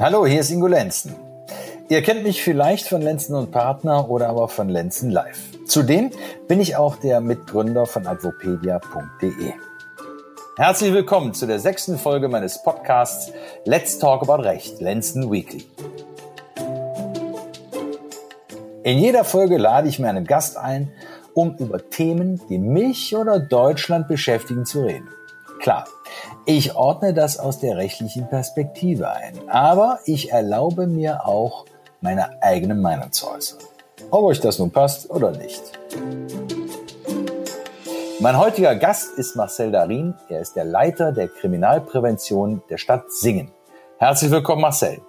Hallo, hier ist Ingo Lenzen. Ihr kennt mich vielleicht von Lenzen und Partner oder aber von Lenzen Live. Zudem bin ich auch der Mitgründer von advopedia.de. Herzlich willkommen zu der sechsten Folge meines Podcasts Let's Talk About Recht, Lenzen Weekly. In jeder Folge lade ich mir einen Gast ein, um über Themen, die mich oder Deutschland beschäftigen, zu reden. Klar, ich ordne das aus der rechtlichen Perspektive ein, aber ich erlaube mir auch, meine eigene Meinung zu äußern. Ob euch das nun passt oder nicht. Mein heutiger Gast ist Marcel Darin. Er ist der Leiter der Kriminalprävention der Stadt Singen. Herzlich willkommen, Marcel.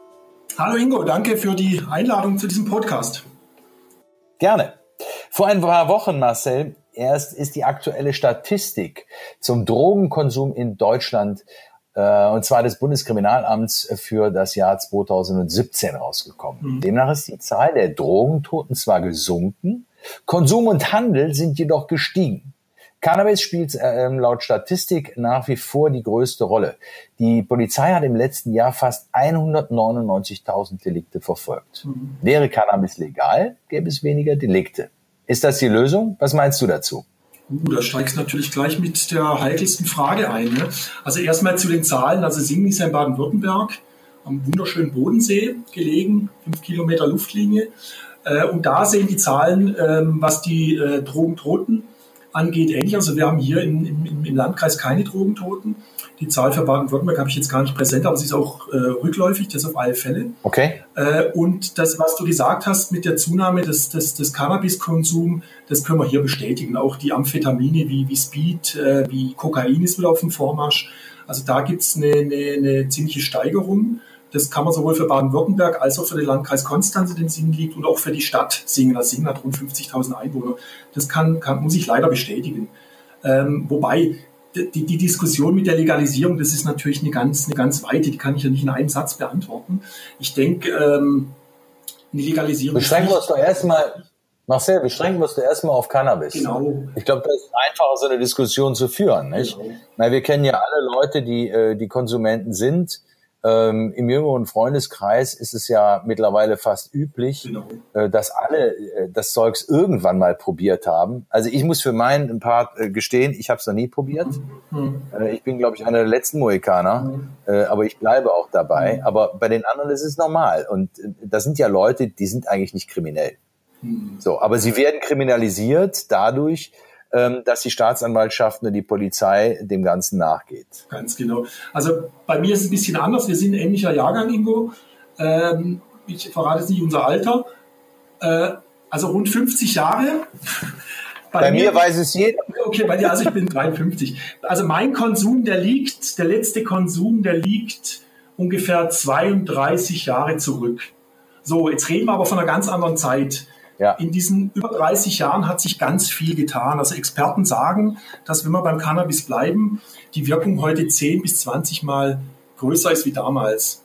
Hallo Ingo, danke für die Einladung zu diesem Podcast. Gerne. Vor ein paar Wochen, Marcel, erst ist die aktuelle Statistik zum Drogenkonsum in Deutschland äh, und zwar des Bundeskriminalamts für das Jahr 2017 rausgekommen. Mhm. Demnach ist die Zahl der Drogentoten zwar gesunken, Konsum und Handel sind jedoch gestiegen. Cannabis spielt äh, laut Statistik nach wie vor die größte Rolle. Die Polizei hat im letzten Jahr fast 199.000 Delikte verfolgt. Mhm. Wäre Cannabis legal, gäbe es weniger Delikte. Ist das die Lösung? Was meinst du dazu? Uh, da steigst natürlich gleich mit der heikelsten Frage ein. Ne? Also erstmal zu den Zahlen. Also Singen ist ja in Baden-Württemberg am wunderschönen Bodensee gelegen, fünf Kilometer Luftlinie. Äh, und da sehen die Zahlen, ähm, was die äh, Drogentoten angeht, ähnlich. Also wir haben hier im, im, im Landkreis keine Drogentoten. Die Zahl für Baden-Württemberg habe ich jetzt gar nicht präsent, aber sie ist auch äh, rückläufig, das auf alle Fälle. Okay. Äh, und das, was du gesagt hast mit der Zunahme des, des, des Cannabiskonsums, das können wir hier bestätigen. Auch die Amphetamine wie, wie Speed, äh, wie Kokain ist wieder auf dem Vormarsch. Also da gibt es eine, eine, eine ziemliche Steigerung. Das kann man sowohl für Baden-Württemberg als auch für den Landkreis Konstanz, den Singen liegt, und auch für die Stadt Singen. Das Singen hat rund 50.000 Einwohner. Das kann, kann, muss ich leider bestätigen. Ähm, wobei die, die Diskussion mit der Legalisierung, das ist natürlich eine ganz, eine ganz weite, die kann ich ja nicht in einem Satz beantworten. Ich denke, ähm, eine Legalisierung. Beschränken wir uns doch erstmal, Marcel, beschränken wir uns doch erstmal auf Cannabis. Genau. Ich glaube, das ist einfacher, so eine Diskussion zu führen, nicht? Genau. Weil wir kennen ja alle Leute, die, äh, die Konsumenten sind ähm, Im jüngeren Freundeskreis ist es ja mittlerweile fast üblich, genau. äh, dass alle äh, das Zeugs irgendwann mal probiert haben. Also ich muss für meinen Part äh, gestehen, ich habe es noch nie probiert. Mhm. Äh, ich bin, glaube ich, einer der letzten Mohikaner, mhm. Äh, aber ich bleibe auch dabei. Mhm. Aber bei den anderen ist es normal. Und äh, das sind ja Leute, die sind eigentlich nicht kriminell. Mhm. So, aber sie werden kriminalisiert dadurch, dass die Staatsanwaltschaft und die Polizei dem Ganzen nachgeht. Ganz genau. Also bei mir ist es ein bisschen anders. Wir sind ein ähnlicher Jahrgang, Ingo. Ähm, ich verrate jetzt nicht unser Alter. Äh, also rund 50 Jahre. Bei, bei mir, mir, weiß es jeder. Okay, bei dir, also ich bin 53. Also mein Konsum, der liegt, der letzte Konsum, der liegt ungefähr 32 Jahre zurück. So, jetzt reden wir aber von einer ganz anderen Zeit. Ja. In diesen über 30 Jahren hat sich ganz viel getan. Also Experten sagen, dass wenn wir beim Cannabis bleiben, die Wirkung heute 10 bis 20 Mal größer ist wie damals.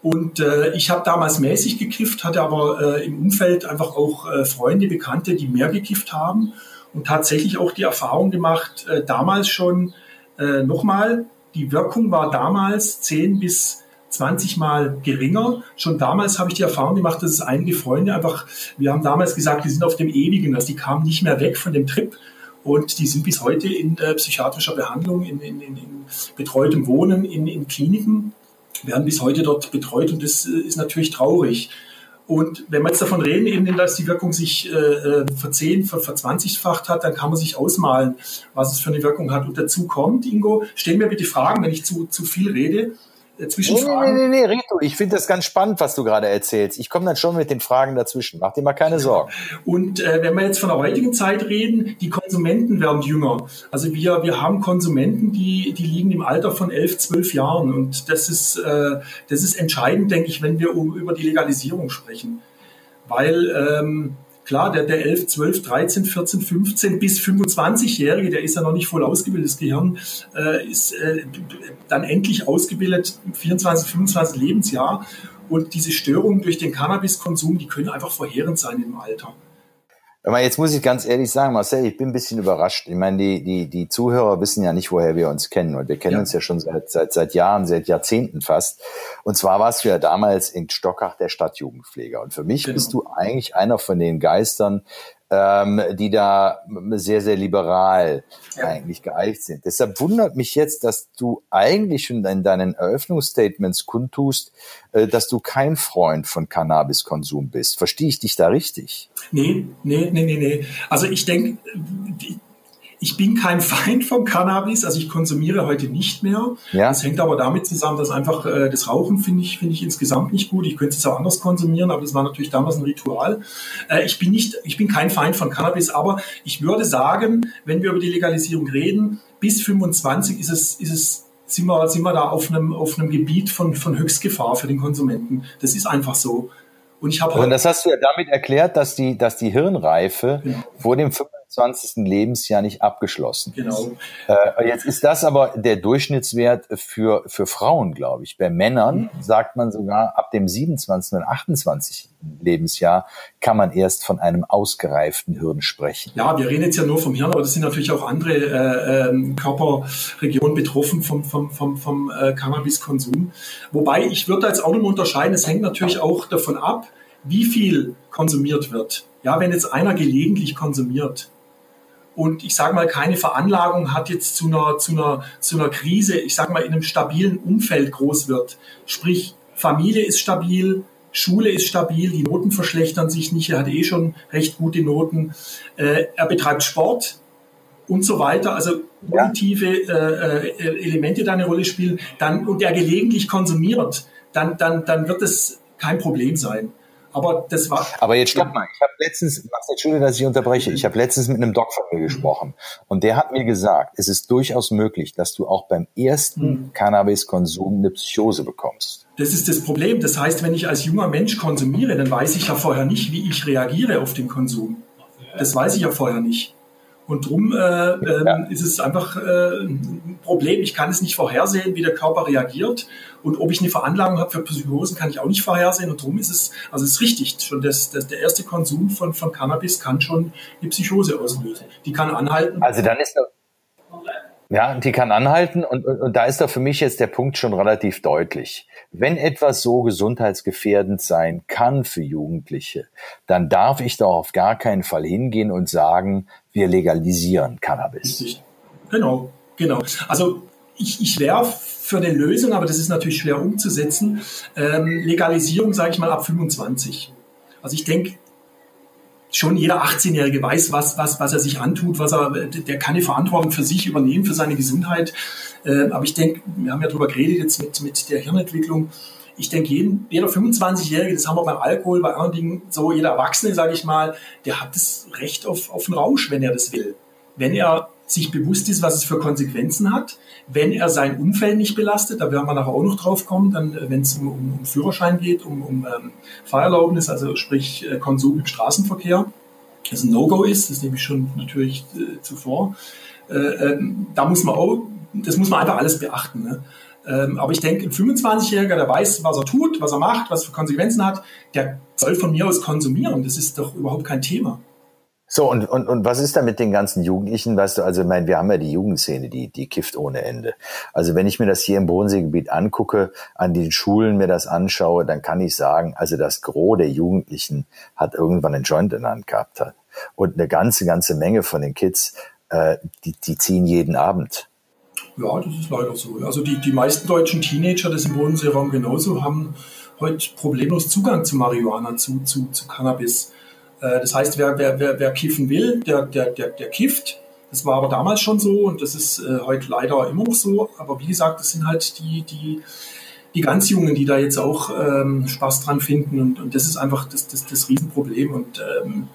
Und äh, ich habe damals mäßig gekifft, hatte aber äh, im Umfeld einfach auch äh, Freunde, Bekannte, die mehr gekifft haben und tatsächlich auch die Erfahrung gemacht, äh, damals schon äh, nochmal, die Wirkung war damals 10 bis 20 Mal geringer. Schon damals habe ich die Erfahrung gemacht, dass es einige Freunde einfach, wir haben damals gesagt, die sind auf dem Ewigen, also die kamen nicht mehr weg von dem Trip und die sind bis heute in äh, psychiatrischer Behandlung, in, in, in, in betreutem Wohnen, in, in Kliniken, werden bis heute dort betreut und das äh, ist natürlich traurig. Und wenn wir jetzt davon reden, eben, dass die Wirkung sich äh, äh verzehn, ver, verzwanzigfacht hat, dann kann man sich ausmalen, was es für eine Wirkung hat. Und dazu kommt, Ingo, stell mir bitte Fragen, wenn ich zu, zu viel rede. Äh, Zwischenfragen. Nee, nee, nee, nee, Rito, ich finde das ganz spannend, was du gerade erzählst. Ich komme dann schon mit den Fragen dazwischen. Mach dir mal keine Sorgen. Und äh, wenn wir jetzt von der heutigen Zeit reden, die Konsumenten werden jünger. Also wir, wir haben Konsumenten, die, die liegen im Alter von elf, zwölf Jahren. Und das ist, äh, das ist entscheidend, denke ich, wenn wir um, über die Legalisierung sprechen. Weil ähm, Klar, der, der 11, 12, 13, 14, 15 bis 25-Jährige, der ist ja noch nicht voll ausgebildet. Das Gehirn äh, ist äh, dann endlich ausgebildet, 24, 25 Lebensjahr. Und diese Störungen durch den Cannabiskonsum, die können einfach verheerend sein im Alter. Jetzt muss ich ganz ehrlich sagen, Marcel, ich bin ein bisschen überrascht. Ich meine, die, die, die Zuhörer wissen ja nicht, woher wir uns kennen. Und wir kennen ja. uns ja schon seit, seit, seit Jahren, seit Jahrzehnten fast. Und zwar warst du ja damals in Stockach der Stadtjugendpfleger. Und für mich genau. bist du eigentlich einer von den Geistern, ähm, die da sehr, sehr liberal ja. eigentlich geeicht sind. Deshalb wundert mich jetzt, dass du eigentlich schon in deinen Eröffnungsstatements kundtust, äh, dass du kein Freund von Cannabiskonsum bist. Verstehe ich dich da richtig? Nee, nee, nee, nee, nee. Also ich denke, ich bin kein Feind von Cannabis, also ich konsumiere heute nicht mehr. Ja. Das hängt aber damit zusammen, dass einfach äh, das Rauchen finde ich, finde ich insgesamt nicht gut. Ich könnte es auch anders konsumieren, aber das war natürlich damals ein Ritual. Äh, ich bin nicht, ich bin kein Feind von Cannabis, aber ich würde sagen, wenn wir über die Legalisierung reden, bis 25 ist es, ist es sind wir, sind wir da auf einem, auf einem Gebiet von, von Höchstgefahr für den Konsumenten. Das ist einfach so. Und ich habe. Und das hast du ja damit erklärt, dass die, dass die Hirnreife genau. vor dem 20. Lebensjahr nicht abgeschlossen genau. Äh, jetzt ist das aber der Durchschnittswert für, für Frauen, glaube ich. Bei Männern mhm. sagt man sogar, ab dem 27. und 28. Lebensjahr kann man erst von einem ausgereiften Hirn sprechen. Ja, wir reden jetzt ja nur vom Hirn, aber das sind natürlich auch andere äh, ähm, Körperregionen betroffen vom, vom, vom, vom äh, Cannabiskonsum. Wobei ich würde da jetzt auch unterscheiden, es hängt natürlich auch davon ab, wie viel konsumiert wird. Ja, wenn jetzt einer gelegentlich konsumiert, und ich sage mal, keine Veranlagung hat jetzt zu einer, zu einer, zu einer Krise, ich sage mal, in einem stabilen Umfeld groß wird. Sprich, Familie ist stabil, Schule ist stabil, die Noten verschlechtern sich nicht, er hat eh schon recht gute Noten, äh, er betreibt Sport und so weiter, also positive äh, äh, Elemente da eine Rolle spielen, dann, und er gelegentlich konsumiert, dann, dann, dann wird es kein Problem sein. Aber das war. Aber jetzt stopp mal. Ich habe letztens, Entschuldigung, dass ich unterbreche. Ich habe letztens mit einem Doc von mir gesprochen und der hat mir gesagt, es ist durchaus möglich, dass du auch beim ersten hm. Cannabiskonsum eine Psychose bekommst. Das ist das Problem. Das heißt, wenn ich als junger Mensch konsumiere, dann weiß ich ja vorher nicht, wie ich reagiere auf den Konsum. Das weiß ich ja vorher nicht. Und drum äh, äh, ja. ist es einfach äh, ein Problem. Ich kann es nicht vorhersehen, wie der Körper reagiert. Und ob ich eine Veranlagung habe für Psychosen, kann ich auch nicht vorhersehen. Und drum ist es, also es ist richtig, schon das, das, der erste Konsum von, von Cannabis kann schon eine Psychose auslösen. Die kann anhalten. Also dann ist doch ja, die kann anhalten und, und, und da ist doch für mich jetzt der Punkt schon relativ deutlich. Wenn etwas so gesundheitsgefährdend sein kann für Jugendliche, dann darf ich doch auf gar keinen Fall hingehen und sagen, wir legalisieren Cannabis. Richtig. Genau, genau. Also ich, ich wäre für eine Lösung, aber das ist natürlich schwer umzusetzen. Ähm, Legalisierung, sage ich mal, ab 25. Also ich denke, schon jeder 18-Jährige weiß, was, was, was er sich antut, was er, der kann die Verantwortung für sich übernehmen, für seine Gesundheit. Äh, aber ich denke, wir haben ja darüber geredet jetzt mit, mit der Hirnentwicklung. Ich denke, jeden, jeder 25-Jährige, das haben wir beim Alkohol, bei anderen Dingen, so jeder Erwachsene, sage ich mal, der hat das Recht auf, auf einen Rausch, wenn er das will. Wenn er sich bewusst ist, was es für Konsequenzen hat, wenn er sein Umfeld nicht belastet, da werden wir nachher auch noch drauf kommen, dann, äh, wenn es um, um, um, Führerschein geht, um, um ähm, Fahrerlaubnis, also sprich äh, Konsum im Straßenverkehr, das ein No-Go ist, das nehme ich schon natürlich äh, zuvor. Äh, ähm, da muss man auch, das muss man einfach alles beachten. Ne? Ähm, aber ich denke, ein 25-Jähriger, der weiß, was er tut, was er macht, was für Konsequenzen hat, der soll von mir aus konsumieren. Das ist doch überhaupt kein Thema. So, und, und, und was ist da mit den ganzen Jugendlichen? Weißt du, also, ich meine, wir haben ja die Jugendszene, die, die kifft ohne Ende. Also, wenn ich mir das hier im Bodenseegebiet angucke, an den Schulen mir das anschaue, dann kann ich sagen, also das Gros der Jugendlichen hat irgendwann einen Joint in der Hand gehabt. Und eine ganze, ganze Menge von den Kids, äh, die, die ziehen jeden Abend. Ja, das ist leider so. Also die, die meisten deutschen Teenager, das im Bodenseeraum genauso, haben heute problemlos Zugang zu Marihuana, zu, zu, zu Cannabis. Äh, das heißt, wer, wer, wer, wer kiffen will, der, der, der, der kifft. Das war aber damals schon so und das ist äh, heute leider immer noch so. Aber wie gesagt, das sind halt die, die, die ganz Jungen, die da jetzt auch ähm, Spaß dran finden. Und, und das ist einfach das, das, das Riesenproblem. Und ähm,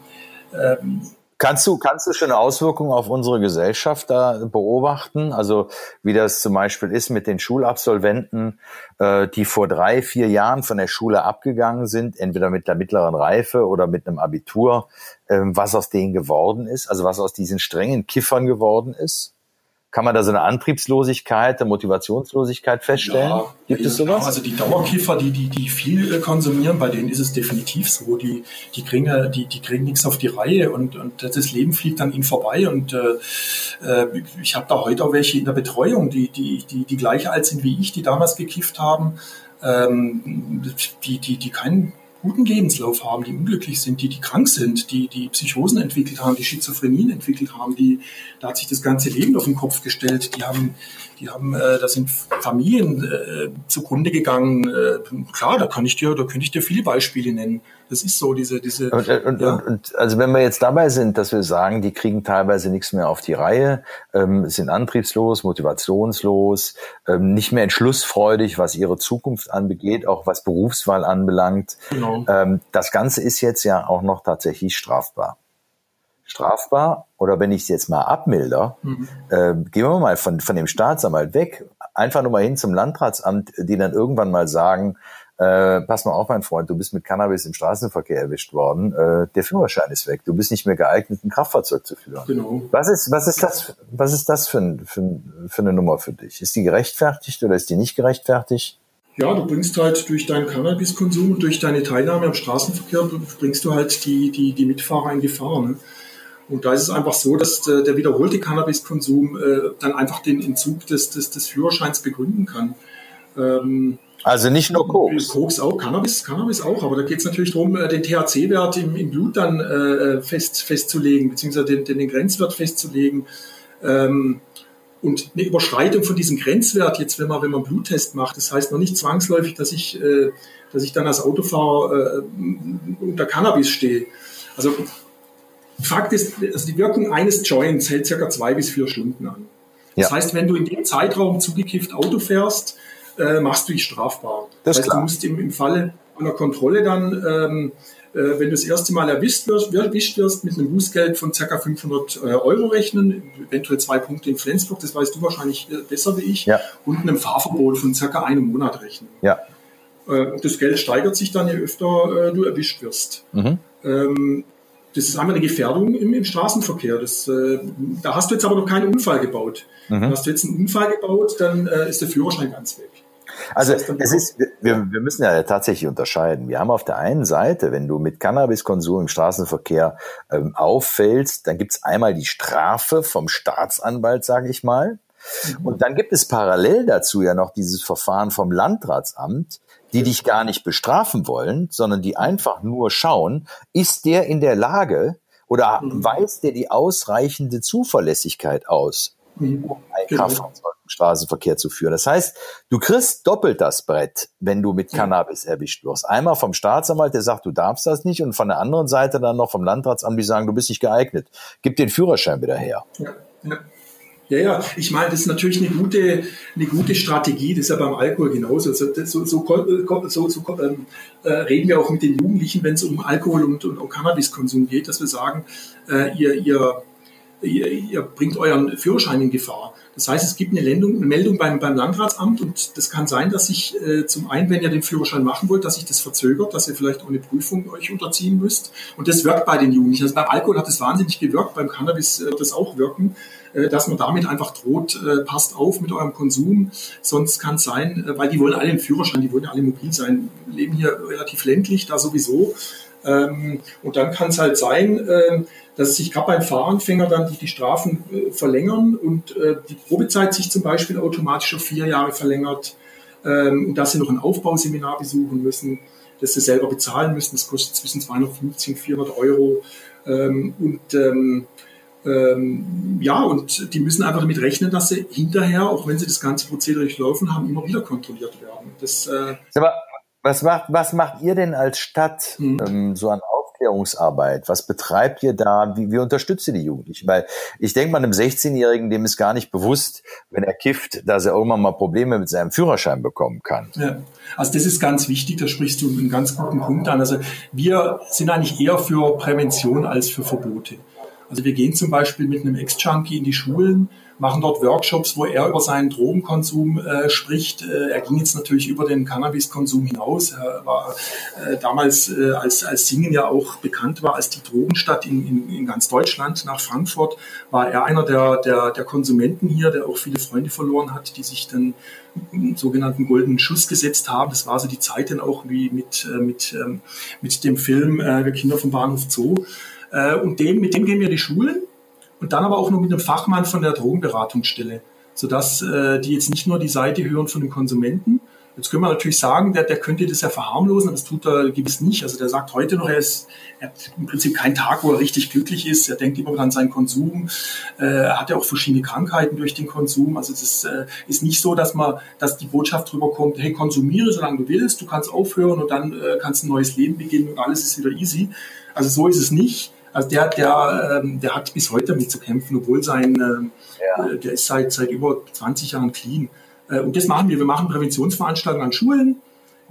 ähm, Kannst du, kannst du schon Auswirkungen auf unsere Gesellschaft da beobachten? Also wie das zum Beispiel ist mit den Schulabsolventen, äh, die vor drei, vier Jahren von der Schule abgegangen sind, entweder mit der mittleren Reife oder mit einem Abitur, äh, was aus denen geworden ist, also was aus diesen strengen Kiffern geworden ist? Kann man da so eine Antriebslosigkeit, eine Motivationslosigkeit feststellen? Ja, Gibt es sowas? Also die Dauerkiffer, die, die, die viel äh, konsumieren, bei denen ist es definitiv so. Die, die, kriegen, die, die kriegen nichts auf die Reihe und, und das Leben fliegt an ihnen vorbei. Und äh, äh ich habe da heute auch welche in der Betreuung, die, die, die, die gleich alt sind wie ich, die damals gekifft haben, ähm, die, die, die keinen guten Lebenslauf haben, die unglücklich sind, die, die krank sind, die, die Psychosen entwickelt haben, die Schizophrenien entwickelt haben, die, da hat sich das ganze Leben auf den Kopf gestellt, die haben, die haben, äh, da sind Familien äh, zugrunde gegangen. Äh, klar, da kann ich dir, da könnte ich dir viele Beispiele nennen. Das ist so, diese, diese. Und, und, ja. und, also wenn wir jetzt dabei sind, dass wir sagen, die kriegen teilweise nichts mehr auf die Reihe, ähm, sind antriebslos, motivationslos, ähm, nicht mehr entschlussfreudig, was ihre Zukunft anbegeht, auch was Berufswahl anbelangt. Genau. Ähm, das Ganze ist jetzt ja auch noch tatsächlich strafbar strafbar oder wenn ich es jetzt mal abmilder, mhm. äh, gehen wir mal von, von dem Staatsanwalt weg, einfach nur mal hin zum Landratsamt, die dann irgendwann mal sagen, äh, pass mal auf, mein Freund, du bist mit Cannabis im Straßenverkehr erwischt worden, äh, der Führerschein ist weg, du bist nicht mehr geeignet, ein Kraftfahrzeug zu führen. Genau. Was ist, was ist das, was ist das für, für, für eine Nummer für dich? Ist die gerechtfertigt oder ist die nicht gerechtfertigt? Ja, du bringst halt durch deinen Cannabiskonsum und durch deine Teilnahme am Straßenverkehr, bringst du halt die, die, die Mitfahrer in Gefahr. Ne? Und da ist es einfach so, dass der, der wiederholte Cannabiskonsum äh, dann einfach den Entzug des, des, des Führerscheins begründen kann. Ähm, also nicht nur Koks. Koks auch, Cannabis, Cannabis auch, aber da geht es natürlich darum, äh, den THC-Wert im, im, Blut dann äh, fest, festzulegen, beziehungsweise den, den, den Grenzwert festzulegen. Ähm, und eine Überschreitung von diesem Grenzwert, jetzt wenn man, wenn man einen Bluttest macht, das heißt noch nicht zwangsläufig, dass ich, äh, dass ich dann als Autofahrer äh, unter Cannabis stehe. Also Fakt ist, also die Wirkung eines Joints hält circa zwei bis vier Stunden an. Das ja. heißt, wenn du in dem Zeitraum zugekifft Auto fährst, äh, machst du dich strafbar. Das, das heißt, du musst im, im Falle einer Kontrolle dann, ähm, äh, wenn du das erste Mal erwischt wirst, erwischt wirst, mit einem Bußgeld von ca. 500 äh, Euro rechnen, eventuell zwei Punkte in Flensburg, das weißt du wahrscheinlich äh, besser wie ich, ja. und einem Fahrverbot von ca. einem Monat rechnen. Ja. Äh, das Geld steigert sich dann, je öfter äh, du erwischt wirst. Mhm. Ähm, das ist einmal eine Gefährdung im, im Straßenverkehr. Das, äh, da hast du jetzt aber noch keinen Unfall gebaut. Mhm. Hast du jetzt einen Unfall gebaut, dann äh, ist der Führerschein ganz weg. Also das heißt, es ist, wir, wir müssen ja tatsächlich unterscheiden. Wir haben auf der einen Seite, wenn du mit Cannabiskonsum im Straßenverkehr ähm, auffällst, dann gibt's einmal die Strafe vom Staatsanwalt, sage ich mal. Und dann gibt es parallel dazu ja noch dieses Verfahren vom Landratsamt, die dich gar nicht bestrafen wollen, sondern die einfach nur schauen, ist der in der Lage oder mhm. weist der die ausreichende Zuverlässigkeit aus, mhm. um ein genau. Kraftfahrzeug im Straßenverkehr zu führen. Das heißt, du kriegst doppelt das Brett, wenn du mit Cannabis erwischt wirst. Einmal vom Staatsanwalt, der sagt, du darfst das nicht, und von der anderen Seite dann noch vom Landratsamt, die sagen, du bist nicht geeignet. Gib den Führerschein wieder her. Ja. Ja. Ja, ja, ich meine, das ist natürlich eine gute, eine gute Strategie, das ist ja beim Alkohol genauso. So, so, so, so, so ähm, äh, reden wir auch mit den Jugendlichen, wenn es um Alkohol und, und um Cannabiskonsum geht, dass wir sagen, äh, ihr, ihr, ihr, ihr bringt euren Führerschein in Gefahr. Das heißt, es gibt eine, Meldung, eine Meldung beim, beim Landratsamt und das kann sein, dass sich äh, zum einen, wenn ihr den Führerschein machen wollt, dass sich das verzögert, dass ihr vielleicht ohne Prüfung euch unterziehen müsst. Und das wirkt bei den Jugendlichen. Also beim Alkohol hat das wahnsinnig gewirkt, beim Cannabis wird das auch wirken, äh, dass man damit einfach droht, äh, passt auf mit eurem Konsum. Sonst kann es sein, äh, weil die wollen alle einen Führerschein, die wollen alle mobil sein, leben hier relativ ländlich, da sowieso. Ähm, und dann kann es halt sein, äh, dass sich gerade beim Fahranfänger dann die, die Strafen äh, verlängern und äh, die Probezeit sich zum Beispiel automatisch auf vier Jahre verlängert ähm, und dass sie noch ein Aufbauseminar besuchen müssen, das sie selber bezahlen müssen. Das kostet zwischen 250 und 400 Euro. Ähm, und ähm, ja, und die müssen einfach damit rechnen, dass sie hinterher, auch wenn sie das ganze Prozedere durchlaufen haben, immer wieder kontrolliert werden. Das, äh, Aber was macht, was macht ihr denn als Stadt mhm. ähm, so an Aufklärungsarbeit? Was betreibt ihr da? Wie, wie unterstützt ihr die Jugendlichen? Weil ich denke mal, einem 16-Jährigen, dem ist gar nicht bewusst, wenn er kifft, dass er irgendwann mal Probleme mit seinem Führerschein bekommen kann. Ja. Also das ist ganz wichtig, da sprichst du einen ganz guten Punkt an. Also wir sind eigentlich eher für Prävention als für Verbote. Also wir gehen zum Beispiel mit einem Ex-Junkie in die Schulen machen dort Workshops, wo er über seinen Drogenkonsum äh, spricht. Äh, er ging jetzt natürlich über den Cannabiskonsum hinaus. Er war äh, damals, äh, als, als Singen ja auch bekannt war als die Drogenstadt in, in, in ganz Deutschland nach Frankfurt, war er einer der, der, der Konsumenten hier, der auch viele Freunde verloren hat, die sich dann sogenannten goldenen Schuss gesetzt haben. Das war so die Zeit dann auch wie mit, äh, mit, ähm, mit dem Film äh, Wir Kinder vom Bahnhof Zoo. Äh, und dem, mit dem gehen wir die Schulen und dann aber auch noch mit einem Fachmann von der Drogenberatungsstelle, sodass äh, die jetzt nicht nur die Seite hören von den Konsumenten. Jetzt können wir natürlich sagen, der, der könnte das ja verharmlosen, das tut er gewiss nicht. Also der sagt heute noch, er, ist, er hat im Prinzip keinen Tag, wo er richtig glücklich ist. Er denkt immer an seinen Konsum. Äh, er hat ja auch verschiedene Krankheiten durch den Konsum. Also das äh, ist nicht so, dass man, dass die Botschaft drüber kommt, hey, konsumiere, solange du willst, du kannst aufhören und dann äh, kannst ein neues Leben beginnen und alles ist wieder easy. Also so ist es nicht. Also der, der, ähm, der hat bis heute damit zu kämpfen, obwohl sein, ähm, ja. Äh, der ist seit, seit über 20 Jahren clean. Äh, und das machen wir. Wir machen Präventionsveranstaltungen an Schulen.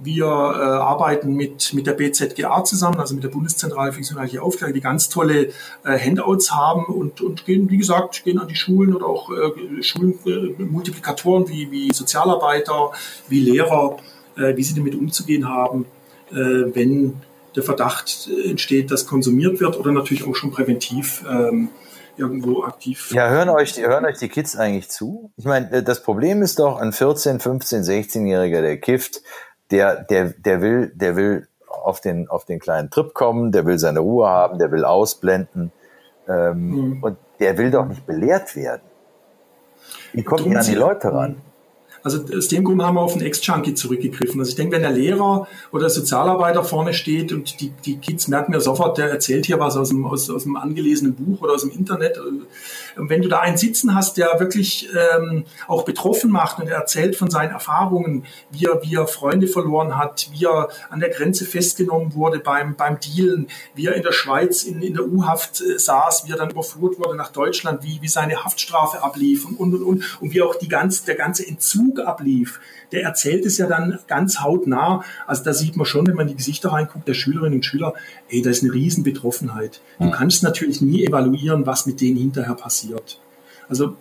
Wir äh, arbeiten mit, mit der BZGA zusammen, also mit der Bundeszentrale für gesundheitliche Aufklärung, die ganz tolle Handouts haben und, und gehen, wie gesagt, gehen an die Schulen oder auch äh, Schulenmultiplikatoren äh, wie, wie Sozialarbeiter, wie Lehrer, äh, wie sie damit umzugehen haben, wenn der Verdacht entsteht, dass konsumiert wird oder natürlich auch schon präventiv ähm, irgendwo aktiv. Ja, hören euch, die, hören euch die Kids eigentlich zu? Ich meine, äh, das Problem ist doch, ein 14, 15, 16-Jähriger, der kifft, der, der, der will, der will auf den, auf den kleinen Trip kommen, der will seine Ruhe haben, der will ausblenden, ähm, mhm. und der will doch nicht belehrt werden. Wie kommt ihr an die Leute ran? Also aus dem Grund haben wir auf den Ex-Junkie zurückgegriffen. Also ich denke, wenn der Lehrer oder der Sozialarbeiter vorne steht und die, die Kids merken ja sofort, der erzählt hier was aus dem, aus, aus dem angelesenen Buch oder aus dem Internet. Und wenn du da einen sitzen hast, der wirklich ähm, auch betroffen macht und er erzählt von seinen Erfahrungen, wie er, wie er Freunde verloren hat, wie er an der Grenze festgenommen wurde beim, beim Dealen, wie er in der Schweiz in, in der U-Haft äh, saß, wie er dann überführt wurde nach Deutschland, wie, wie seine Haftstrafe ablief und, und, und, und, und wie auch die ganz, der ganze Entzug ablief, der erzählt es ja dann ganz hautnah. Also da sieht man schon, wenn man in die Gesichter reinguckt, der Schülerinnen und Schüler, ey, da ist eine riesen Betroffenheit. Du kannst natürlich nie evaluieren, was mit denen hinterher passiert. Also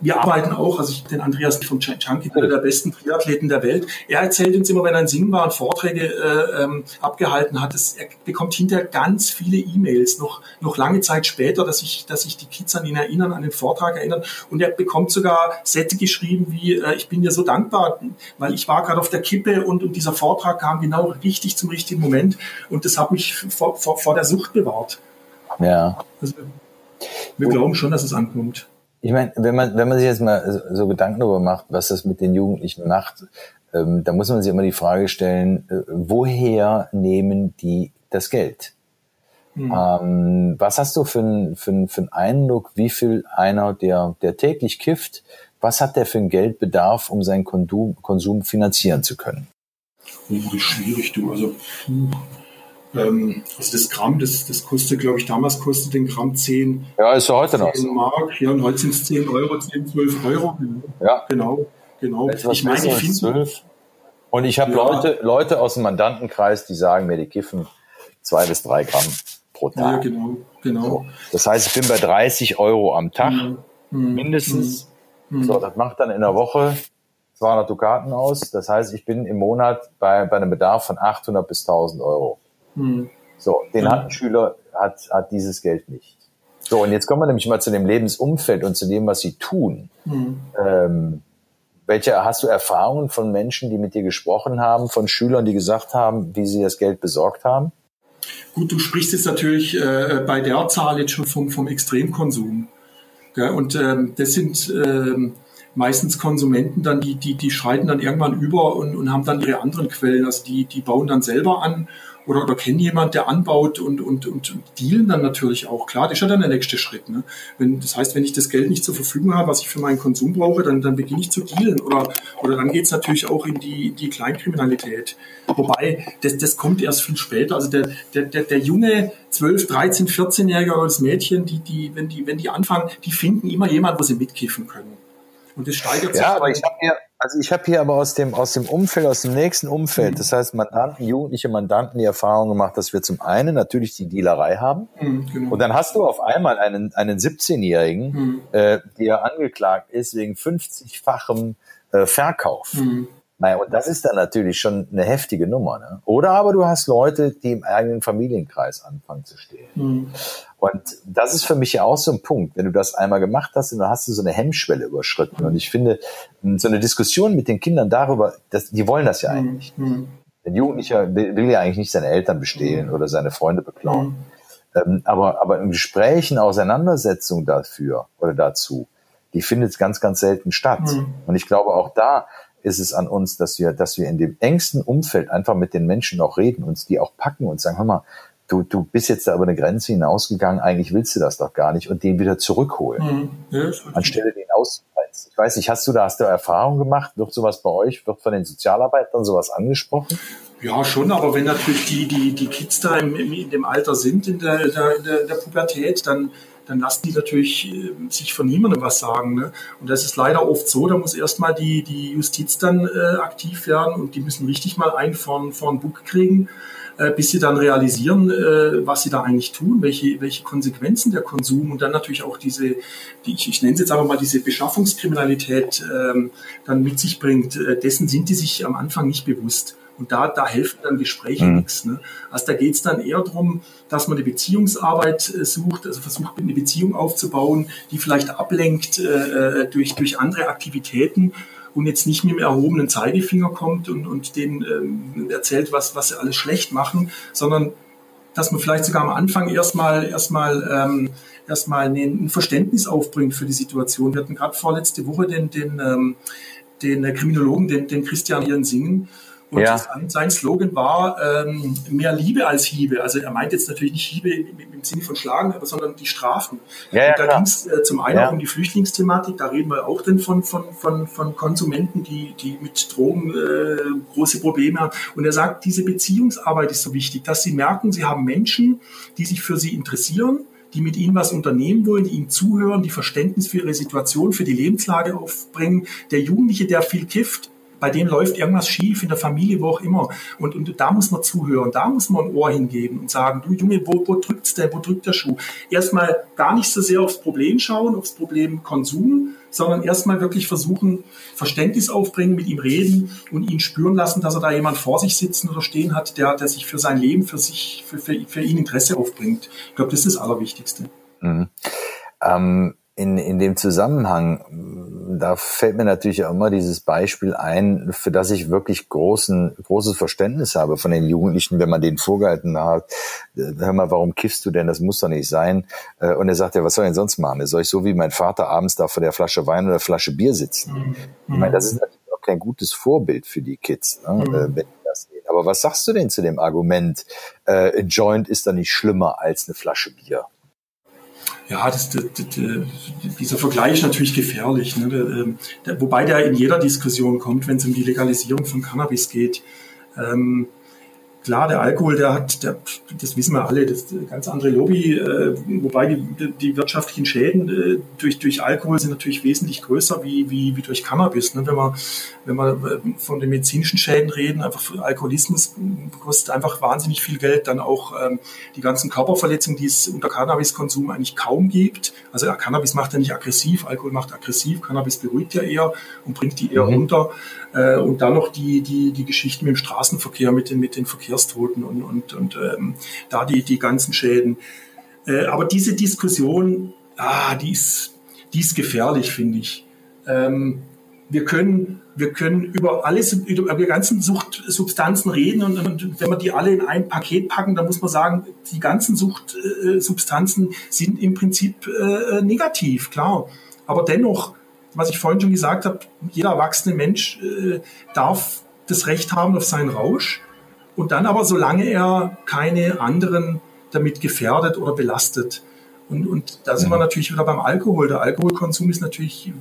wir arbeiten auch, also ich den Andreas vom Chunky, einer der besten Triathleten der Welt. Er erzählt uns immer, wenn er in Singen war und Vorträge äh, ähm, abgehalten hat, dass er bekommt hinterher ganz viele E-Mails, noch, noch lange Zeit später, dass sich dass ich die Kids an ihn erinnern, an den Vortrag erinnern. Und er bekommt sogar Sätze geschrieben wie, äh, ich bin dir so dankbar, weil ich war gerade auf der Kippe und, und dieser Vortrag kam genau richtig zum richtigen Moment und das hat mich vor, vor, vor der Sucht bewahrt. Ja. Also, wir glauben schon, dass es ankommt. Ich meine, wenn man, wenn man sich jetzt mal so Gedanken darüber macht, was das mit den Jugendlichen macht, ähm, da muss man sich immer die Frage stellen, äh, woher nehmen die das Geld? Mhm. Ähm, was hast du für, ein, für, ein, für einen Eindruck, wie viel einer, der, der täglich kifft, was hat der für einen Geldbedarf, um seinen Konsum, Konsum finanzieren zu können? Oh, ist schwierig, du. Also, ähm, also das Gramm, das, das kostet, glaube ich, damals kostet den Gramm 10, ja, ist ja heute noch. Mark. Ja, und heute sind es 10 Euro, 10, 12 Euro. Ja. Genau, genau. Ich meine, ich finde. Und ich habe ja. Leute, Leute aus dem Mandantenkreis, die sagen mir, die kiffen zwei bis drei Gramm pro Tag. Ja, genau, genau. So. Das heißt, ich bin bei 30 Euro am Tag, mhm. mindestens. Mhm. So, das macht dann in der Woche 200 Dukaten aus. Das heißt, ich bin im Monat bei, bei einem Bedarf von 800 bis 1000 Euro. Mhm. So, den hat ein Schüler, hat, hat dieses Geld nicht. So, und jetzt kommen wir nämlich mal zu dem Lebensumfeld und zu dem, was sie tun. Mhm. Ähm, welche hast du Erfahrungen von Menschen, die mit dir gesprochen haben, von Schülern, die gesagt haben, wie sie das Geld besorgt haben? Gut, du sprichst jetzt natürlich äh, bei der Zahl jetzt schon vom, vom Extremkonsum. Ja, und ähm, das sind ähm, meistens Konsumenten dann, die, die, die schreiten dann irgendwann über und, und haben dann ihre anderen Quellen. Also die, die bauen dann selber an oder, oder kennen jemand, der anbaut und, und, und dealen dann natürlich auch. Klar, das ist ja dann der nächste Schritt. Ne? Wenn, das heißt, wenn ich das Geld nicht zur Verfügung habe, was ich für meinen Konsum brauche, dann, dann beginne ich zu dealen. Oder, oder dann geht es natürlich auch in die, die Kleinkriminalität. Wobei, das, das kommt erst viel später. Also der, der, der, der junge 12, 13, 14-Jährige oder das Mädchen, die, die, wenn die, wenn die anfangen, die finden immer jemand, wo sie mitkiffen können. Und das steigert sich. Ja, aber ich habe hier, also ich habe hier aber aus dem, aus dem Umfeld, aus dem nächsten Umfeld, mhm. das heißt Mandanten, jugendliche Mandanten, die Erfahrung gemacht, dass wir zum einen natürlich die Dealerei haben mhm, genau. und dann hast du auf einmal einen, einen 17-Jährigen, mhm. äh, der angeklagt ist wegen 50-fachem äh, Verkauf. Mhm. Naja, und das ist dann natürlich schon eine heftige Nummer. Ne? Oder aber du hast Leute, die im eigenen Familienkreis anfangen zu stehen. Mhm. Und das ist für mich ja auch so ein Punkt. Wenn du das einmal gemacht hast, dann hast du so eine Hemmschwelle überschritten. Und ich finde, so eine Diskussion mit den Kindern darüber, dass, die wollen das ja eigentlich nicht. Mhm. Ein Jugendlicher will, ja eigentlich nicht seine Eltern bestehlen mhm. oder seine Freunde beklauen. Mhm. Ähm, aber, aber in Gesprächen, Auseinandersetzung dafür oder dazu, die findet ganz, ganz selten statt. Mhm. Und ich glaube, auch da ist es an uns, dass wir, dass wir in dem engsten Umfeld einfach mit den Menschen auch reden, uns die auch packen und sagen, hör mal, du, du bist jetzt da über eine Grenze hinausgegangen, eigentlich willst du das doch gar nicht und den wieder zurückholen. Mhm. Ja, anstelle den auszureizen. Ich weiß nicht, hast du da, hast du Erfahrung gemacht? Wird sowas bei euch, wird von den Sozialarbeitern sowas angesprochen? Ja, schon, aber wenn natürlich die, die, die Kids da im, in dem Alter sind, in der, der, in der Pubertät, dann dann lassen die natürlich äh, sich von niemandem was sagen. Ne? Und das ist leider oft so, da muss erstmal die, die Justiz dann äh, aktiv werden und die müssen richtig mal einen vor, vor den Bug kriegen, äh, bis sie dann realisieren, äh, was sie da eigentlich tun, welche, welche Konsequenzen der Konsum und dann natürlich auch diese, die, ich, ich nenne es jetzt aber mal diese Beschaffungskriminalität ähm, dann mit sich bringt. Äh, dessen sind die sich am Anfang nicht bewusst. Und da, da helfen dann Gespräche mhm. nichts. Ne? Also da geht es dann eher darum, dass man eine Beziehungsarbeit äh, sucht, also versucht, eine Beziehung aufzubauen, die vielleicht ablenkt äh, äh, durch, durch andere Aktivitäten und jetzt nicht mit dem erhobenen Zeigefinger kommt und, und denen ähm, erzählt, was, was sie alles schlecht machen, sondern dass man vielleicht sogar am Anfang erstmal erstmal ähm, erstmal ein Verständnis aufbringt für die Situation. Wir hatten gerade vorletzte Woche den, den, ähm, den Kriminologen, den, den Christian Iren Singen, und ja. sein Slogan war ähm, mehr Liebe als Hiebe. Also er meint jetzt natürlich nicht Hiebe im, im Sinne von Schlagen, aber sondern die Strafen. Ja, ja, und da ging es äh, zum einen auch um die Flüchtlingsthematik. Da reden wir auch dann von, von, von, von Konsumenten, die, die mit Drogen äh, große Probleme haben. Und er sagt, diese Beziehungsarbeit ist so wichtig, dass sie merken, sie haben Menschen, die sich für sie interessieren, die mit ihnen was unternehmen wollen, die ihnen zuhören, die Verständnis für ihre Situation, für die Lebenslage aufbringen. Der Jugendliche, der viel kifft, bei denen läuft irgendwas schief in der Familie, wo auch immer. Und, und da muss man zuhören, da muss man ein Ohr hingeben und sagen, du Junge, wo, wo drückt's denn, wo drückt der Schuh? Erstmal gar nicht so sehr aufs Problem schauen, aufs Problem Konsum, sondern erstmal wirklich versuchen, Verständnis aufbringen, mit ihm reden und ihn spüren lassen, dass er da jemand vor sich sitzen oder stehen hat, der, der sich für sein Leben, für sich, für, für, für ihn Interesse aufbringt. Ich glaube, das ist das Allerwichtigste. Mhm. Ähm, in, in dem Zusammenhang, da fällt mir natürlich auch immer dieses Beispiel ein, für das ich wirklich großen, großes Verständnis habe von den Jugendlichen, wenn man denen vorgehalten hat, äh, hör mal, warum kiffst du denn? Das muss doch nicht sein. Äh, und er sagt ja, was soll ich denn sonst machen? Soll ich so wie mein Vater abends da vor der Flasche Wein oder Flasche Bier sitzen? Ich meine, das ist natürlich auch kein gutes Vorbild für die Kids, ne? mhm. Äh, wenn das sehen. Aber was sagst du denn zu dem Argument, äh, Joint ist doch nicht schlimmer als eine Flasche Bier? Ja, das, das, das, dieser Vergleich ist natürlich gefährlich. Ne? Ähm, wobei der in jeder Diskussion kommt, wenn es um die Legalisierung von Cannabis geht. Ähm, klar, der Alkohol, der hat, der, das wissen wir alle, das ist eine ganz andere Lobby, äh, wobei die, die wirtschaftlichen Schäden äh, durch, durch Alkohol sind natürlich wesentlich größer wie, wie, wie durch Cannabis. Ne? Wenn wir, wenn wir äh, von den medizinischen Schäden reden, einfach Alkoholismus kostet einfach wahnsinnig viel Geld, dann auch ähm, die ganzen Körperverletzungen, die es unter Cannabiskonsum eigentlich kaum gibt. Also Cannabis macht ja nicht aggressiv, Alkohol macht aggressiv, Cannabis beruhigt ja eher und bringt die eher mhm. runter. Äh, und dann noch die, die, die Geschichten mit dem Straßenverkehr, mit den, mit den Verkehrstoten und, und, und ähm, da die, die ganzen Schäden. Äh, aber diese Diskussion, ah, die ist, die ist gefährlich, finde ich. Ähm, wir können, wir können über alles, über die ganzen Suchtsubstanzen reden und, und, wenn wir die alle in ein Paket packen, dann muss man sagen, die ganzen Suchtsubstanzen sind im Prinzip äh, negativ, klar. Aber dennoch was ich vorhin schon gesagt habe, jeder erwachsene Mensch äh, darf das Recht haben auf seinen Rausch und dann aber, solange er keine anderen damit gefährdet oder belastet. Und, und da sind wir mhm. natürlich wieder beim Alkohol. Der Alkoholkonsum ist natürlich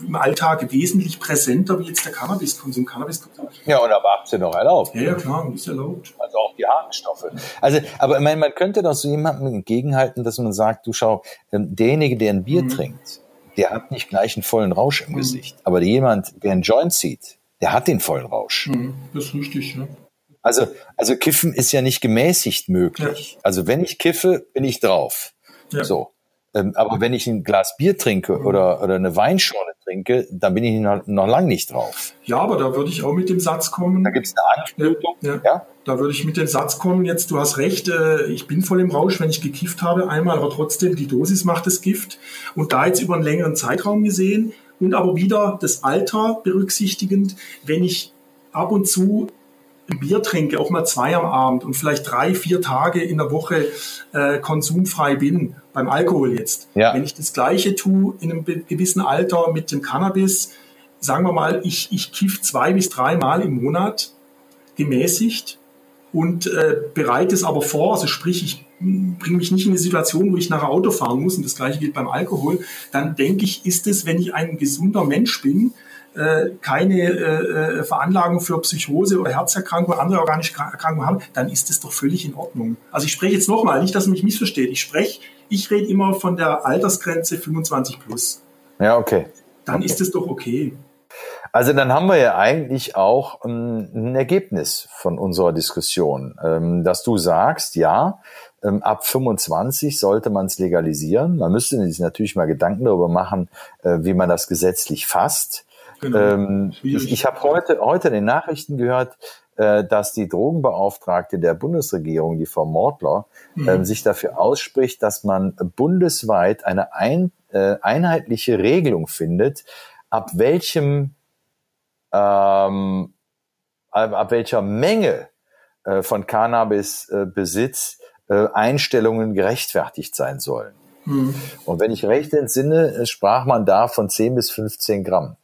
im Alltag wesentlich präsenter wie jetzt der Cannabiskonsum. Cannabiskonsum. Ja, und ab 18 noch erlaubt. Ja, ja, klar, ist erlaubt. Also auch die harten Stoffe. Also, aber ich meine, man könnte doch so jemandem entgegenhalten, dass man sagt, du schau, ähm, derjenige, der ein Bier mhm. trinkt, der hat nicht gleich einen vollen Rausch im mhm. Gesicht. Aber jemand, der einen Joint zieht, der hat den vollen Rausch. Mhm, das ist richtig, ja. Also, also Kiffen ist ja nicht gemäßigt möglich. Ja. Also wenn ich kiffe, bin ich drauf. Ja. So. Ähm, aber wenn ich ein Glas Bier trinke mhm. oder, oder eine Weinschorle trinke, dann bin ich noch, noch lang nicht drauf. Ja, aber da würde ich auch mit dem Satz kommen. Da gibt es eine Anknüpfung. Ja, ja, Da würde ich mit dem Satz kommen, jetzt, du hast recht, äh, ich bin voll im Rausch, wenn ich gekifft habe einmal, aber trotzdem, die Dosis macht das Gift. Und da jetzt über einen längeren Zeitraum gesehen und aber wieder das Alter berücksichtigend, wenn ich ab und zu ein Bier trinke, auch mal zwei am Abend und vielleicht drei, vier Tage in der Woche äh, konsumfrei bin, beim Alkohol jetzt. Ja. Wenn ich das Gleiche tue in einem gewissen Alter mit dem Cannabis, sagen wir mal, ich, ich kiff zwei bis drei Mal im Monat gemäßigt und äh, bereite es aber vor, also sprich, ich bringe mich nicht in eine Situation, wo ich nachher Auto fahren muss und das gleiche gilt beim Alkohol, dann denke ich, ist es, wenn ich ein gesunder Mensch bin, keine äh, äh, Veranlagung für Psychose oder Herzerkrankung, andere organische Erkrankungen haben, dann ist es doch völlig in Ordnung. Also ich spreche jetzt nochmal, nicht, dass ihr mich missversteht. Ich spreche, ich rede immer von der Altersgrenze 25 plus. Ja, okay. Dann okay. ist es doch okay. Also dann haben wir ja eigentlich auch ein Ergebnis von unserer Diskussion, ähm, dass du sagst, ja, ähm, ab 25 sollte man es legalisieren. Man müsste sich natürlich mal Gedanken darüber machen, äh, wie man das gesetzlich fasst. Genau. Ähm, ich ich habe heute, heute in den Nachrichten gehört, äh, dass die Drogenbeauftragte der Bundesregierung, die Frau Mortler, mhm. äh, sich dafür ausspricht, dass man bundesweit eine ein, äh, einheitliche Regelung findet, ab welchem ähm, ab welcher Menge äh, von Cannabis-Besitz äh, Einstellungen gerechtfertigt sein sollen. Mhm. Und wenn ich recht entsinne, sprach man da von 10 bis 15 Gramm.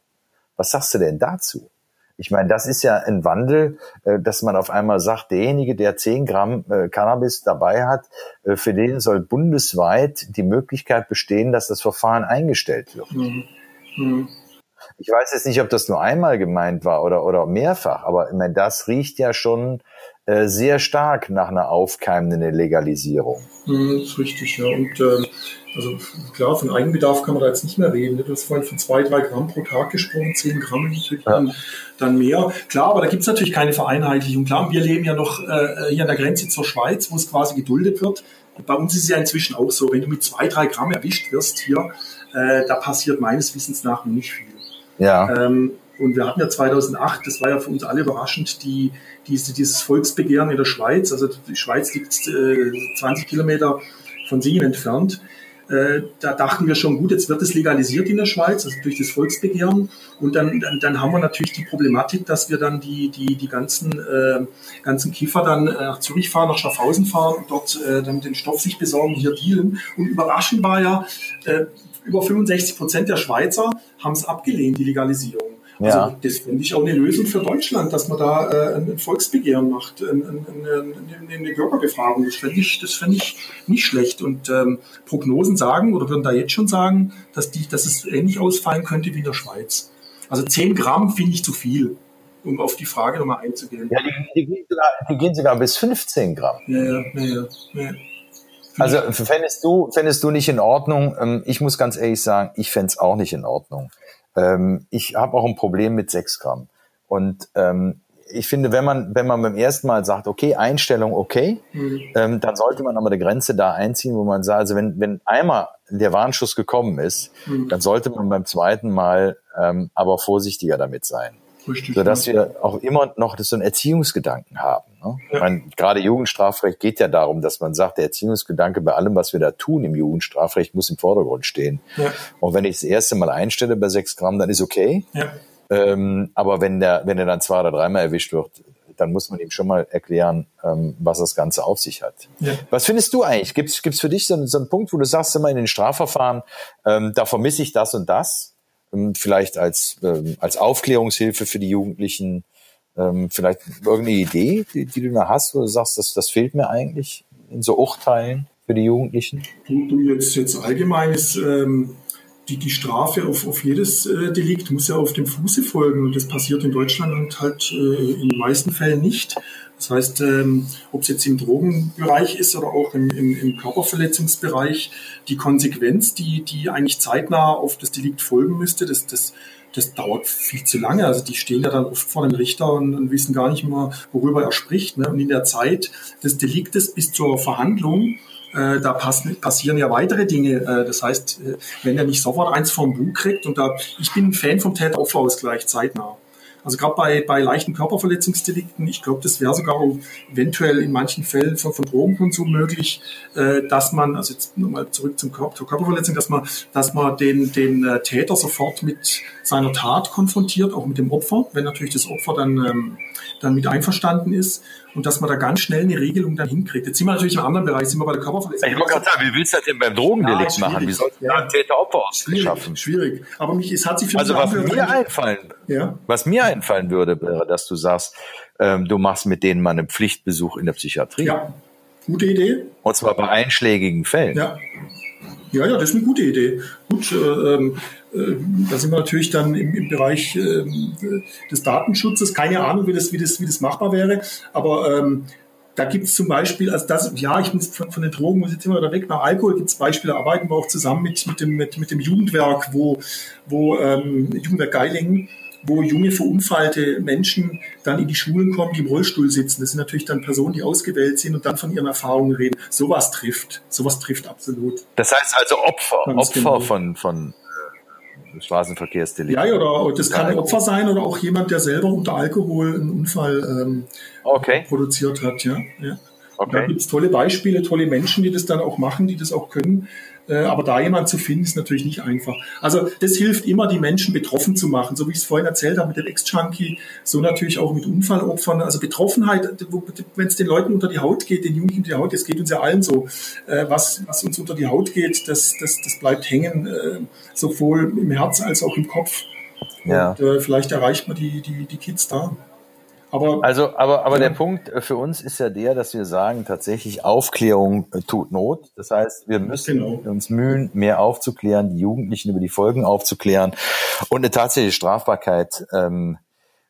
Was sagst du denn dazu? Ich meine, das ist ja ein Wandel, äh, dass man auf einmal sagt, derjenige, der 10 Gramm äh, Cannabis dabei hat, äh, für den soll bundesweit die Möglichkeit bestehen, dass das Verfahren eingestellt wird. Mhm. Mhm. Ich weiß jetzt nicht, ob das nur einmal gemeint war oder, oder mehrfach, aber ich meine, das riecht ja schon äh, sehr stark nach einer aufkeimenden Legalisierung. Mhm, das ist richtig, ja. Und äh, also klar, von Eigenbedarf kann man da jetzt nicht mehr reden. Du hast vorhin von zwei, drei Gramm pro Tag gesprochen, zehn Gramm natürlich ja. dann, dann, mehr. Klar, aber da gibt es natürlich keine Vereinheitlichung. Klar, wir leben ja noch äh, hier an der Grenze zur Schweiz, wo es quasi geduldet wird. bei uns ist es ja inzwischen auch so, wenn du mit zwei, drei Gramm erwischt wirst hier, äh, da passiert meines Wissens nach noch nicht viel. Ja. Ähm, und wir hatten ja 2008, das war ja für uns alle überraschend, die, diese, dieses Volksbegehren in der Schweiz. Also die Schweiz liegt äh, 20 Kilometer von Singen entfernt. Äh, da dachten wir schon, gut, jetzt wird es legalisiert in der Schweiz, also durch das Volksbegehren. Und dann, dann, dann haben wir natürlich die Problematik, dass wir dann die, die, die ganzen, äh, ganzen Kiefer dann äh, nach Zürich fahren, nach Schaffhausen fahren, dort äh, dann den Stoff sich besorgen, hier dealen. Und überraschend war ja, äh, über 65 Prozent der Schweizer haben es abgelehnt, die Legalisierung. Also ja. das finde ich auch eine Lösung für Deutschland, dass man da äh, ein Volksbegehren macht, eine, eine, eine Bürgerbefragung. Das fände ich, das fände ich nicht schlecht. Und ähm, Prognosen sagen oder würden da jetzt schon sagen, dass, die, dass es ähnlich ausfallen könnte wie in der Schweiz. Also 10 Gramm finde ich zu viel, um auf die Frage nochmal einzugehen. Ja, die, die, gehen sogar, die, gehen sogar, bis 15 Gramm. Ja, ja, ja, ja. ja. Also fändest du, fändest du nicht in Ordnung? Ähm, ich muss ganz ehrlich sagen, ich fände es auch nicht in Ordnung. Ähm, ich habe auch ein Problem mit 6 Gramm. Und ähm, ich finde, wenn man, wenn man beim ersten Mal sagt, okay, Einstellung okay, mhm. ähm, dann sollte man aber eine Grenze da einziehen, wo man sagt, also wenn, wenn einmal der Warnschuss gekommen ist, mhm. dann sollte man beim zweiten Mal ähm, aber vorsichtiger damit sein. Richtig, sodass ja. wir auch immer noch so einen Erziehungsgedanken haben. Ne? Ja. Ich meine, gerade Jugendstrafrecht geht ja darum, dass man sagt, der Erziehungsgedanke bei allem, was wir da tun im Jugendstrafrecht, muss im Vordergrund stehen. Ja. Und wenn ich das erste Mal einstelle bei sechs Gramm, dann ist okay. Ja. Ähm, aber wenn der, wenn er dann zwei oder dreimal erwischt wird, dann muss man ihm schon mal erklären, ähm, was das Ganze auf sich hat. Ja. Was findest du eigentlich? Gibt es für dich so, so, einen Punkt, wo du sagst immer in den Strafverfahren, ähm, da vermisse ich das und das? Ähm, vielleicht als, ähm, als Aufklärungshilfe für die Jugendlichen, ähm, vielleicht irgendeine Idee, die, die du da hast, wo du sagst, das, das fehlt mir eigentlich in so Urteilen für die Jugendlichen? Du, du jetzt, jetzt allgemeines ähm, die, die Strafe auf, auf jedes äh, Delikt muss ja auf dem Fuße folgen und das passiert in Deutschland halt äh, in den meisten Fällen nicht. Das heißt, ähm, ob es jetzt im Drogenbereich ist oder auch im, im, im Körperverletzungsbereich, die Konsequenz, die, die eigentlich zeitnah auf das Delikt folgen müsste, das, das, das dauert viel zu lange. Also die stehen ja dann oft vor dem Richter und, und wissen gar nicht mehr, worüber er spricht. Ne? Und in der Zeit des Deliktes bis zur Verhandlung äh, da passen, passieren ja weitere Dinge. Äh, das heißt, äh, wenn er nicht sofort eins vom Buch kriegt, und da, ich bin ein Fan vom Täter-Opfer-Ausgleich zeitnah. Also gerade bei, bei leichten Körperverletzungsdelikten, ich glaube, das wäre sogar eventuell in manchen Fällen von, von Drogenkonsum möglich, äh, dass man, also jetzt nochmal zurück zum Körper, zur Körperverletzung, dass man, dass man den, den äh, Täter sofort mit seiner Tat konfrontiert, auch mit dem Opfer, wenn natürlich das Opfer dann, ähm, dann mit einverstanden ist und dass man da ganz schnell eine Regelung dann hinkriegt. Jetzt sind wir natürlich im anderen Bereich, sind wir bei der Körperverletzung. Ich wollte gerade sagen, wie willst du das denn beim Drogendelikt ja, machen? Wie soll du ja. Täter-Opfer schaffen? Schwierig. Aber mich, es hat sich für Also was mir einfallen, ja? was mir einfallen würde, wäre, dass du sagst, ähm, du machst mit denen mal einen Pflichtbesuch in der Psychiatrie. Ja, gute Idee. Und zwar bei einschlägigen Fällen. Ja. Ja, ja, das ist eine gute Idee. Gut, äh, ähm, äh, da sind wir natürlich dann im, im Bereich äh, des Datenschutzes. Keine Ahnung, wie das, wie das, wie das machbar wäre. Aber ähm, da gibt es zum Beispiel, also das, ja, ich muss von, von den Drogen muss jetzt immer da weg. Bei Alkohol gibt es Beispiele, arbeiten wir auch zusammen mit, mit, dem, mit, mit dem Jugendwerk, wo, wo ähm, Jugendwerk Geilingen, wo junge verunfallte Menschen dann in die Schulen kommen, die im Rollstuhl sitzen. Das sind natürlich dann Personen, die ausgewählt sind und dann von ihren Erfahrungen reden. Sowas trifft. Sowas trifft absolut. Das heißt also Opfer, Ganz Opfer genau. von, von Straßenverkehrsdelikt. Ja, oder das kann ein Opfer sein oder auch jemand, der selber unter Alkohol einen Unfall ähm, okay. produziert hat. Ja, ja. Okay. Da gibt es tolle Beispiele, tolle Menschen, die das dann auch machen, die das auch können. Äh, aber da jemand zu finden, ist natürlich nicht einfach. Also das hilft immer, die Menschen betroffen zu machen. So wie ich es vorhin erzählt habe mit dem Ex-Junkie, so natürlich auch mit Unfallopfern. Also Betroffenheit, wenn es den Leuten unter die Haut geht, den Jugendlichen unter die Haut, das geht uns ja allen so. Äh, was, was uns unter die Haut geht, das, das, das bleibt hängen, äh, sowohl im Herz als auch im Kopf. Ja. Und vielleicht erreicht man die, die, die Kids da. Aber, also, aber, aber ja. der Punkt für uns ist ja der, dass wir sagen, tatsächlich Aufklärung äh, tut Not. Das heißt, wir müssen genau. uns mühen, mehr aufzuklären, die Jugendlichen über die Folgen aufzuklären und eine tatsächliche Strafbarkeit, ähm,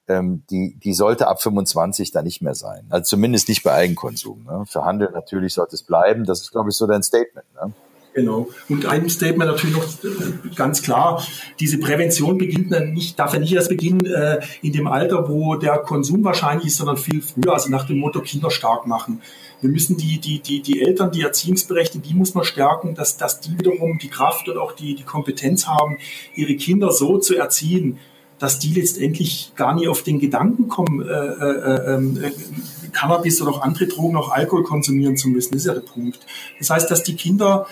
ähm, die, die sollte ab 25 da nicht mehr sein. Also zumindest nicht bei Eigenkonsum. Ne? Für Handel natürlich sollte es bleiben. Das ist, glaube ich, so dein Statement. Ne? Genau. Und ein Statement natürlich noch äh, ganz klar, diese Prävention beginnt nicht, darf ja nicht erst beginnen äh, in dem Alter, wo der Konsum wahrscheinlich ist, sondern viel früher, also nach dem Motto Kinder stark machen. Wir müssen die, die, die, die Eltern, die Erziehungsberechtigten, die muss man stärken, dass, dass die wiederum die Kraft und auch die, die Kompetenz haben, ihre Kinder so zu erziehen, dass die letztendlich gar nie auf den Gedanken kommen, äh, äh, ähm, äh, Cannabis oder auch andere Drogen, auch Alkohol konsumieren zu müssen. Das ist ja der Punkt. Das heißt, dass die Kinder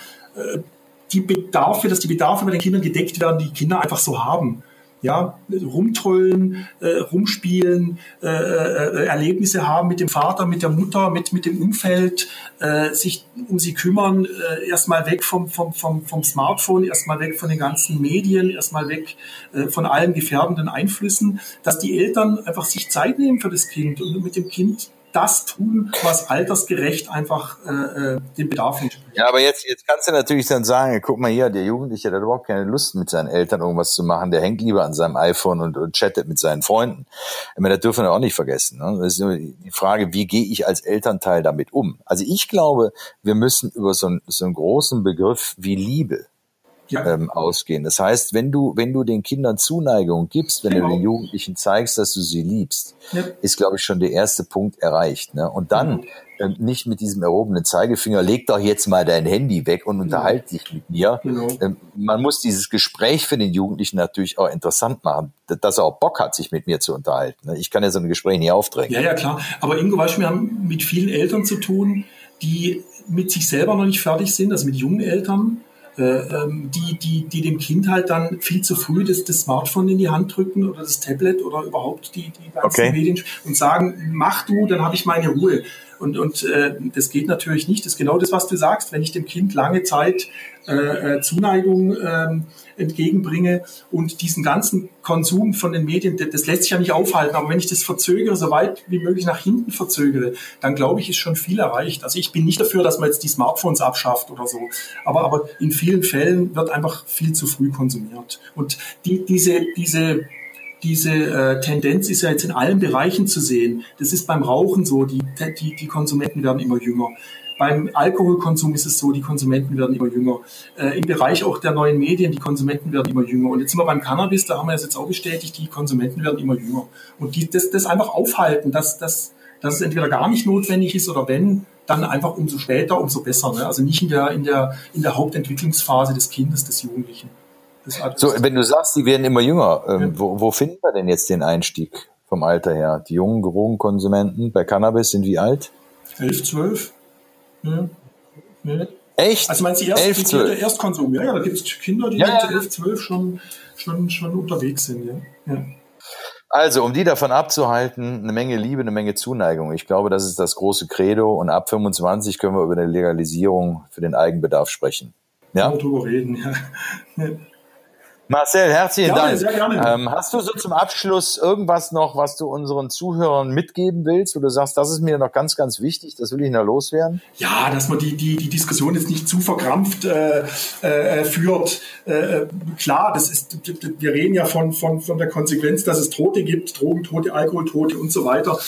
die Bedarfe, dass die Bedarfe bei den Kindern gedeckt werden, die Kinder einfach so haben. Ja, rumtollen, äh, rumspielen, äh, äh, Erlebnisse haben mit dem Vater, mit der Mutter, mit, mit dem Umfeld, äh, sich um sie kümmern, äh, erstmal weg vom, vom, vom, vom Smartphone, erstmal weg von den ganzen Medien, erstmal weg äh, von allen gefährdenden Einflüssen, dass die Eltern einfach sich Zeit nehmen für das Kind und mit dem Kind das tun, was altersgerecht einfach äh, äh, dem Bedarf entspricht. Ja, aber jetzt, jetzt kannst du natürlich dann sagen, guck mal hier, der Jugendliche der hat überhaupt keine Lust, mit seinen Eltern irgendwas zu machen. Der hängt lieber an seinem iPhone und, und chattet mit seinen Freunden. Ich meine, das dürfen wir auch nicht vergessen. Ne? Das ist nur die Frage, wie gehe ich als Elternteil damit um? Also ich glaube, wir müssen über so, einen, so einen großen Begriff wie Liebe ja. ähm, ausgehen. Das heißt, wenn du, wenn du den Kindern Zuneigung gibst, wenn genau. du den Jugendlichen zeigst, dass du sie liebst, ja. ist, glaube ich, schon der erste Punkt erreicht. Ne? Und dann genau. ähm, nicht mit diesem erhobenen Zeigefinger, leg doch jetzt mal dein Handy weg und unterhalte dich mit mir. Genau. Ähm, man muss dieses Gespräch für den Jugendlichen natürlich auch interessant machen, dass er auch Bock hat, sich mit mir zu unterhalten. Ne? Ich kann ja so ein Gespräch nicht aufdrängen. Ja, ja, klar. Aber Ingo, weißt du, wir haben mit vielen Eltern zu tun, die mit sich selber noch nicht fertig sind, also mit jungen Eltern, die, die, die dem Kind halt dann viel zu früh das, das Smartphone in die Hand drücken oder das Tablet oder überhaupt die, die ganzen okay. Medien und sagen, mach du, dann habe ich meine Ruhe. Und, und äh, das geht natürlich nicht. Das ist genau das, was du sagst. Wenn ich dem Kind lange Zeit äh, äh, Zuneigung ähm, entgegenbringe und diesen ganzen Konsum von den Medien, das, das lässt sich ja nicht aufhalten, aber wenn ich das verzögere, so weit wie möglich nach hinten verzögere, dann glaube ich, ist schon viel erreicht. Also ich bin nicht dafür, dass man jetzt die Smartphones abschafft oder so, aber, aber in vielen Fällen wird einfach viel zu früh konsumiert. Und die, diese, diese diese äh, Tendenz ist ja jetzt in allen Bereichen zu sehen. Das ist beim Rauchen so, die, die, die Konsumenten werden immer jünger. Beim Alkoholkonsum ist es so, die Konsumenten werden immer jünger. Äh, Im Bereich auch der neuen Medien, die Konsumenten werden immer jünger. Und jetzt sind wir beim Cannabis, da haben wir es jetzt auch bestätigt, die Konsumenten werden immer jünger. Und die, das, das einfach aufhalten, dass, dass, dass es entweder gar nicht notwendig ist oder wenn, dann einfach umso später, umso besser. Ne? Also nicht in der, in, der, in der Hauptentwicklungsphase des Kindes, des Jugendlichen. So, wenn du sagst, die werden immer jünger, ähm, ja. wo, wo finden wir denn jetzt den Einstieg vom Alter her? Die jungen Drogenkonsumenten bei Cannabis sind wie alt? 11, 12. Ja. Ja. Echt? Also meinst du erst, 11, 12. der Erstkonsum? Ja, ja da gibt es Kinder, die ja, mit 11, 12 schon, schon, schon unterwegs sind. Ja. ja. Also, um die davon abzuhalten, eine Menge Liebe, eine Menge Zuneigung. Ich glaube, das ist das große Credo. Und ab 25 können wir über eine Legalisierung für den Eigenbedarf sprechen. Ja. Darüber reden, ja. Marcel, herzlichen gerne, Dank. Sehr gerne. Ähm, hast du so zum Abschluss irgendwas noch, was du unseren Zuhörern mitgeben willst, wo du sagst, das ist mir noch ganz, ganz wichtig, das will ich noch loswerden? Ja, dass man die, die, die Diskussion jetzt nicht zu verkrampft äh, äh, führt. Äh, klar, das ist, wir reden ja von, von, von der Konsequenz, dass es Tote gibt, Drogentote, Alkoholtote und so weiter.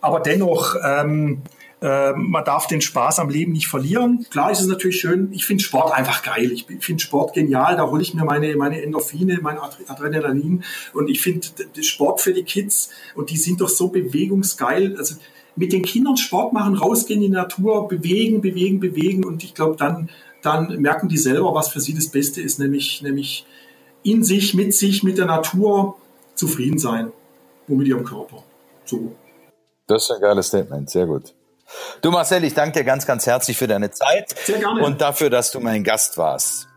Aber dennoch, ähm, äh, man darf den Spaß am Leben nicht verlieren. Klar ist es natürlich schön. Ich finde Sport einfach geil. Ich finde Sport genial. Da hole ich mir meine, meine Endorphine, mein Adrenalin. Und ich finde Sport für die Kids. Und die sind doch so bewegungsgeil. Also mit den Kindern Sport machen, rausgehen in die Natur, bewegen, bewegen, bewegen. Und ich glaube, dann, dann merken die selber, was für sie das Beste ist, nämlich, nämlich in sich, mit sich, mit der Natur zufrieden sein. Und mit ihrem Körper. So. Das ist ein geiles Statement. Sehr gut. Du Marcel, ich danke dir ganz, ganz herzlich für deine Zeit Sehr gerne. und dafür, dass du mein Gast warst.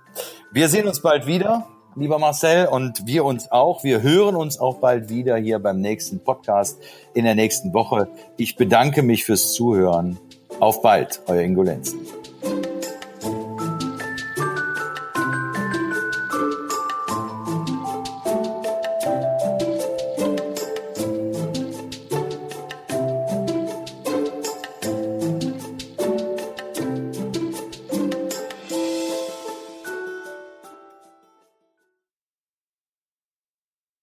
Wir sehen uns bald wieder, lieber Marcel, und wir uns auch. Wir hören uns auch bald wieder hier beim nächsten Podcast in der nächsten Woche. Ich bedanke mich fürs Zuhören. Auf bald, euer Ingo Lenzen.